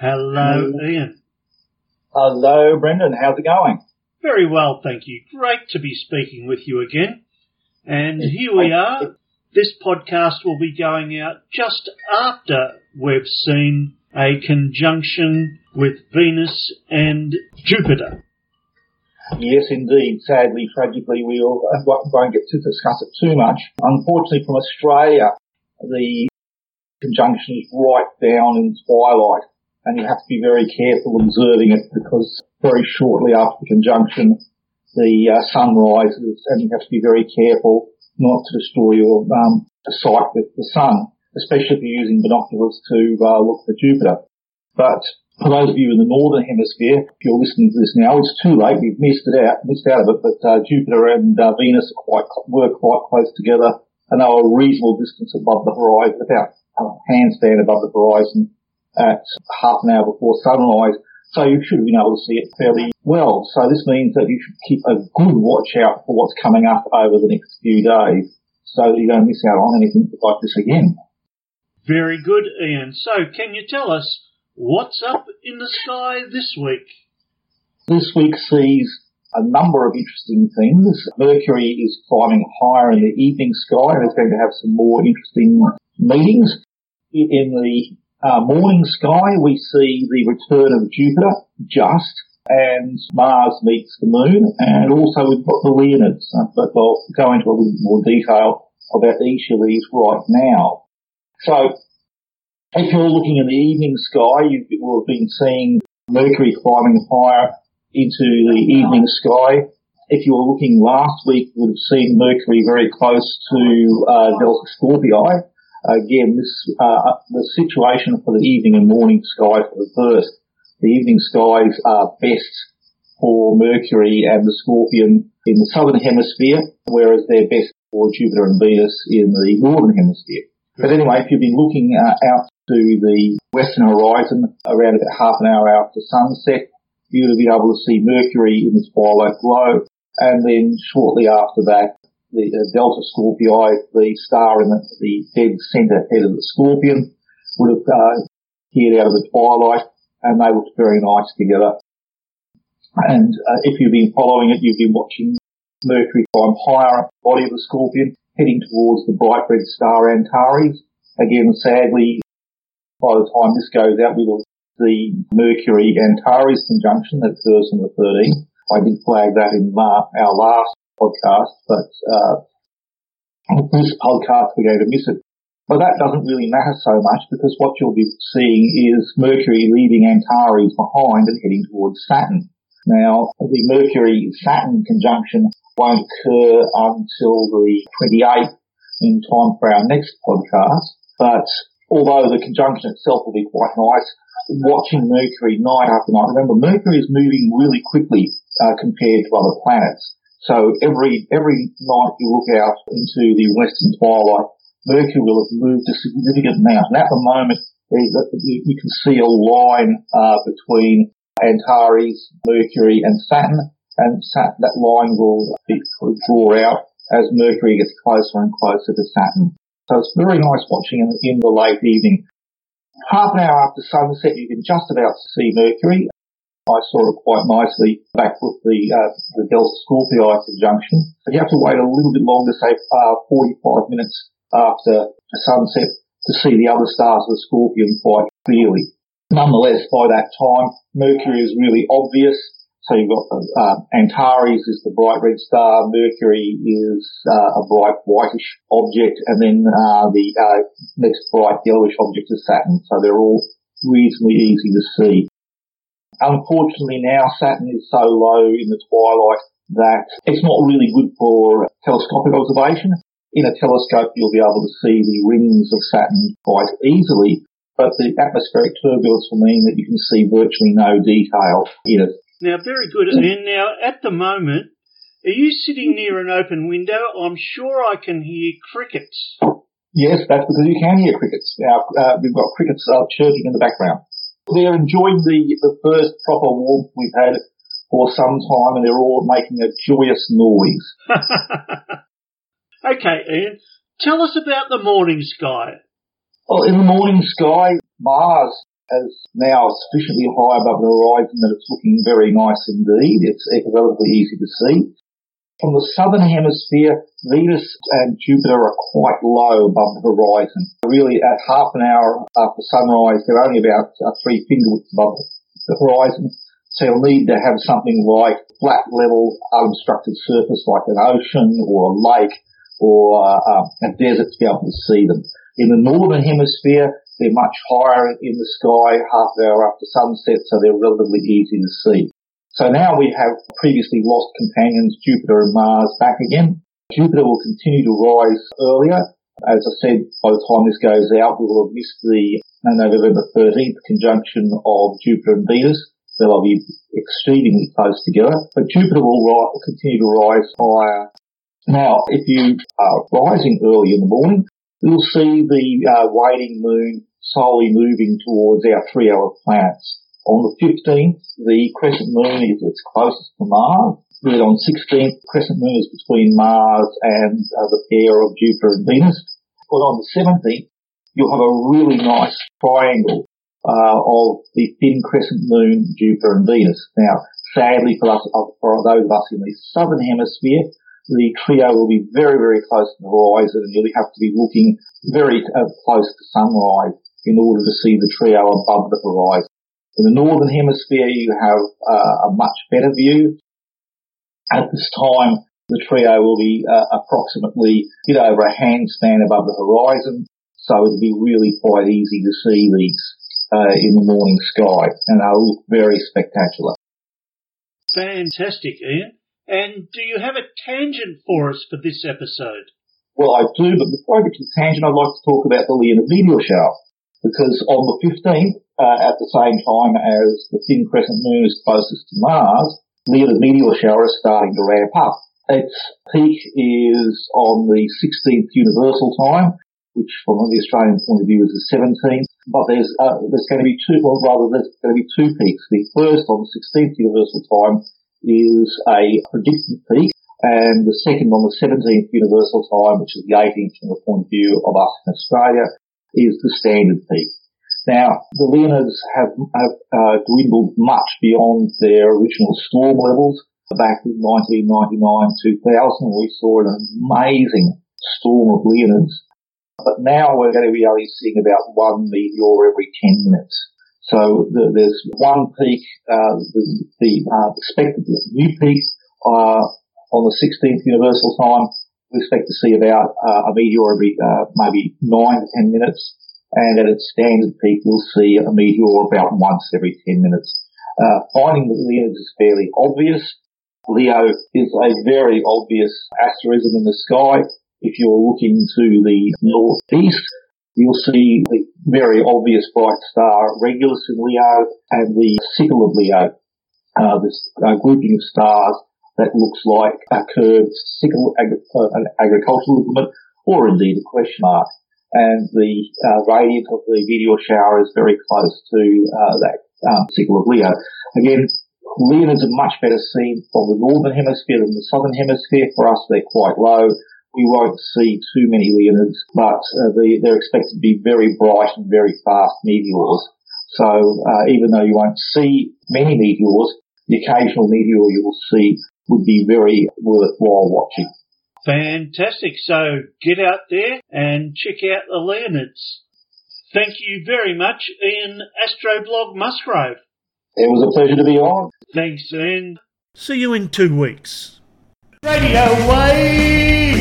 Hello, Ian. Hello, Brendan. How's it going? Very well, thank you. Great to be speaking with you again. And here we are. This podcast will be going out just after we've seen a conjunction with Venus and Jupiter. Yes, indeed. Sadly, tragically, we all won't get to discuss it too much. Unfortunately, from Australia, the conjunction is right down in twilight, and you have to be very careful observing it because very shortly after the conjunction, the uh, sun rises, and you have to be very careful not to destroy your um, sight with the sun, especially if you're using binoculars to uh, look for Jupiter. But for those of you in the northern hemisphere, if you're listening to this now, it's too late. We've missed it out, missed out of it. But uh, Jupiter and uh, Venus quite were quite close together, and they were a reasonable distance above the horizon, about a handstand above the horizon at half an hour before sunrise. So you should have been able to see it fairly well. So this means that you should keep a good watch out for what's coming up over the next few days, so that you don't miss out on anything like this again. Very good, Ian. So can you tell us What's up in the sky this week? This week sees a number of interesting things. Mercury is climbing higher in the evening sky and is going to have some more interesting meetings. In the uh, morning sky, we see the return of Jupiter just and Mars meets the moon and also we've got the Leonids, uh, but I'll go into a little bit more detail about each of these right now. So if you're looking in the evening sky, you will have been seeing Mercury climbing higher into the evening sky. If you were looking last week, you would have seen Mercury very close to uh, Delta Scorpii. Again, this uh, the situation for the evening and morning skies are reversed. The evening skies are best for Mercury and the Scorpion in the southern hemisphere, whereas they're best for Jupiter and Venus in the northern hemisphere. But anyway, if you've been looking uh, out to the western horizon around about half an hour after sunset. You would be able to see Mercury in the twilight glow. And then shortly after that, the uh, Delta Scorpii, the star in the, the dead center head of the scorpion, would have uh, appeared out of the twilight and they looked very nice together. And uh, if you've been following it, you've been watching Mercury climb higher up the body of the scorpion, heading towards the bright red star Antares. Again, sadly, by the time this goes out, we will see Mercury Antares conjunction at first on the 13th. I did flag that in our last podcast, but uh, this podcast we're going to miss it. But that doesn't really matter so much because what you'll be seeing is Mercury leaving Antares behind and heading towards Saturn. Now, the Mercury-Saturn conjunction won't occur until the 28th in time for our next podcast, but although the conjunction itself will be quite nice, watching Mercury night after night. Remember, Mercury is moving really quickly uh, compared to other planets. So every every night you look out into the western twilight, Mercury will have moved a significant amount. And at the moment, you can see a line uh, between Antares, Mercury, and Saturn, and Saturn, that line will draw out as Mercury gets closer and closer to Saturn. So it's very nice watching in, in the late evening. Half an hour after sunset, you can just about see Mercury. I saw it quite nicely back with the uh, the Delta Scorpii conjunction. But you have to wait a little bit longer, say uh, 45 minutes after sunset, to see the other stars of the Scorpion quite clearly. Nonetheless, by that time, Mercury is really obvious. So you've got uh, Antares is the bright red star, Mercury is uh, a bright whitish object, and then uh, the uh, next bright yellowish object is Saturn. So they're all reasonably easy to see. Unfortunately, now Saturn is so low in the twilight that it's not really good for telescopic observation. In a telescope, you'll be able to see the rings of Saturn quite easily, but the atmospheric turbulence will mean that you can see virtually no detail in it. Now, very good. And now, at the moment, are you sitting near an open window? I'm sure I can hear crickets. Yes, that's because you can hear crickets. Now, uh, we've got crickets uh, chirping in the background. They're enjoying the, the first proper warmth we've had for some time and they're all making a joyous noise. okay, Ian, tell us about the morning sky. Well, in the morning sky, Mars is now sufficiently high above the horizon that it's looking very nice indeed. It's relatively easy to see. From the southern hemisphere, Venus and Jupiter are quite low above the horizon. Really, at half an hour after sunrise, they're only about uh, three finger widths above the horizon. So you'll need to have something like flat, level, unobstructed surface like an ocean or a lake or uh, a desert to be able to see them. In the northern hemisphere, they're much higher in the sky half an hour after sunset, so they're relatively easy to see. So now we have previously lost companions, Jupiter and Mars, back again. Jupiter will continue to rise earlier. As I said, by the time this goes out, we will have missed the November 13th conjunction of Jupiter and Venus. They'll be extremely close together, but Jupiter will continue to rise higher. Now, if you are rising early in the morning, you'll see the uh, waning moon slowly moving towards our trio of planets. On the 15th, the crescent moon is its closest to Mars. Then on 16th, crescent moon is between Mars and uh, the pair of Jupiter and Venus. But on the 17th, you'll have a really nice triangle uh, of the thin crescent moon, Jupiter and Venus. Now, sadly for us, uh, for those of us in the southern hemisphere, the trio will be very, very close to the horizon and you'll have to be looking very uh, close to sunrise in order to see the trio above the horizon. In the northern hemisphere, you have uh, a much better view. At this time, the trio will be uh, approximately a bit over a handstand above the horizon, so it'll be really quite easy to see these uh, in the morning sky, and they'll look very spectacular. Fantastic, Ian. And do you have a tangent for us for this episode? Well, I do, but before I get to the tangent, I'd like to talk about the Leonid meteor shower. Because on the 15th, uh, at the same time as the thin crescent moon is closest to Mars, the meteor shower is starting to ramp up. Its peak is on the 16th universal time, which from the Australian point of view is the 17th. But there's uh, there's going to be two, well rather there's going to be two peaks. The first on the 16th universal time is a predicted peak, and the second on the 17th universal time, which is the 18th from the point of view of us in Australia, is the standard peak. Now, the Leonids have, have uh, dwindled much beyond their original storm levels. Back in 1999-2000, we saw an amazing storm of Leonids. But now we're going to be only seeing about one meteor every 10 minutes. So the, there's one peak, uh, the, the uh, expected new peak uh, on the 16th universal time. We expect to see about uh, a meteor every uh, maybe nine to 10 minutes and at its standard peak, you'll see a meteor about once every 10 minutes. Uh, finding the Leonids is fairly obvious. Leo is a very obvious asterism in the sky. If you're looking to the northeast, you'll see the very obvious bright star Regulus in Leo and the sickle of Leo, uh, this uh, grouping of stars that looks like a curved sickle, ag- uh, an agricultural implement, or indeed a question mark and the uh, radius of the meteor shower is very close to uh, that um, sickle of Leo. Again, Leonids are much better seen from the northern hemisphere than the southern hemisphere. For us, they're quite low. We won't see too many Leonids, but uh, the, they're expected to be very bright and very fast meteors. So uh, even though you won't see many meteors, the occasional meteor you will see would be very worthwhile watching. Fantastic. So get out there and check out the Leonids. Thank you very much, Ian Astroblog Musgrave. It was a pleasure to be on. Thanks, Ian. See you in two weeks. Radio Wave!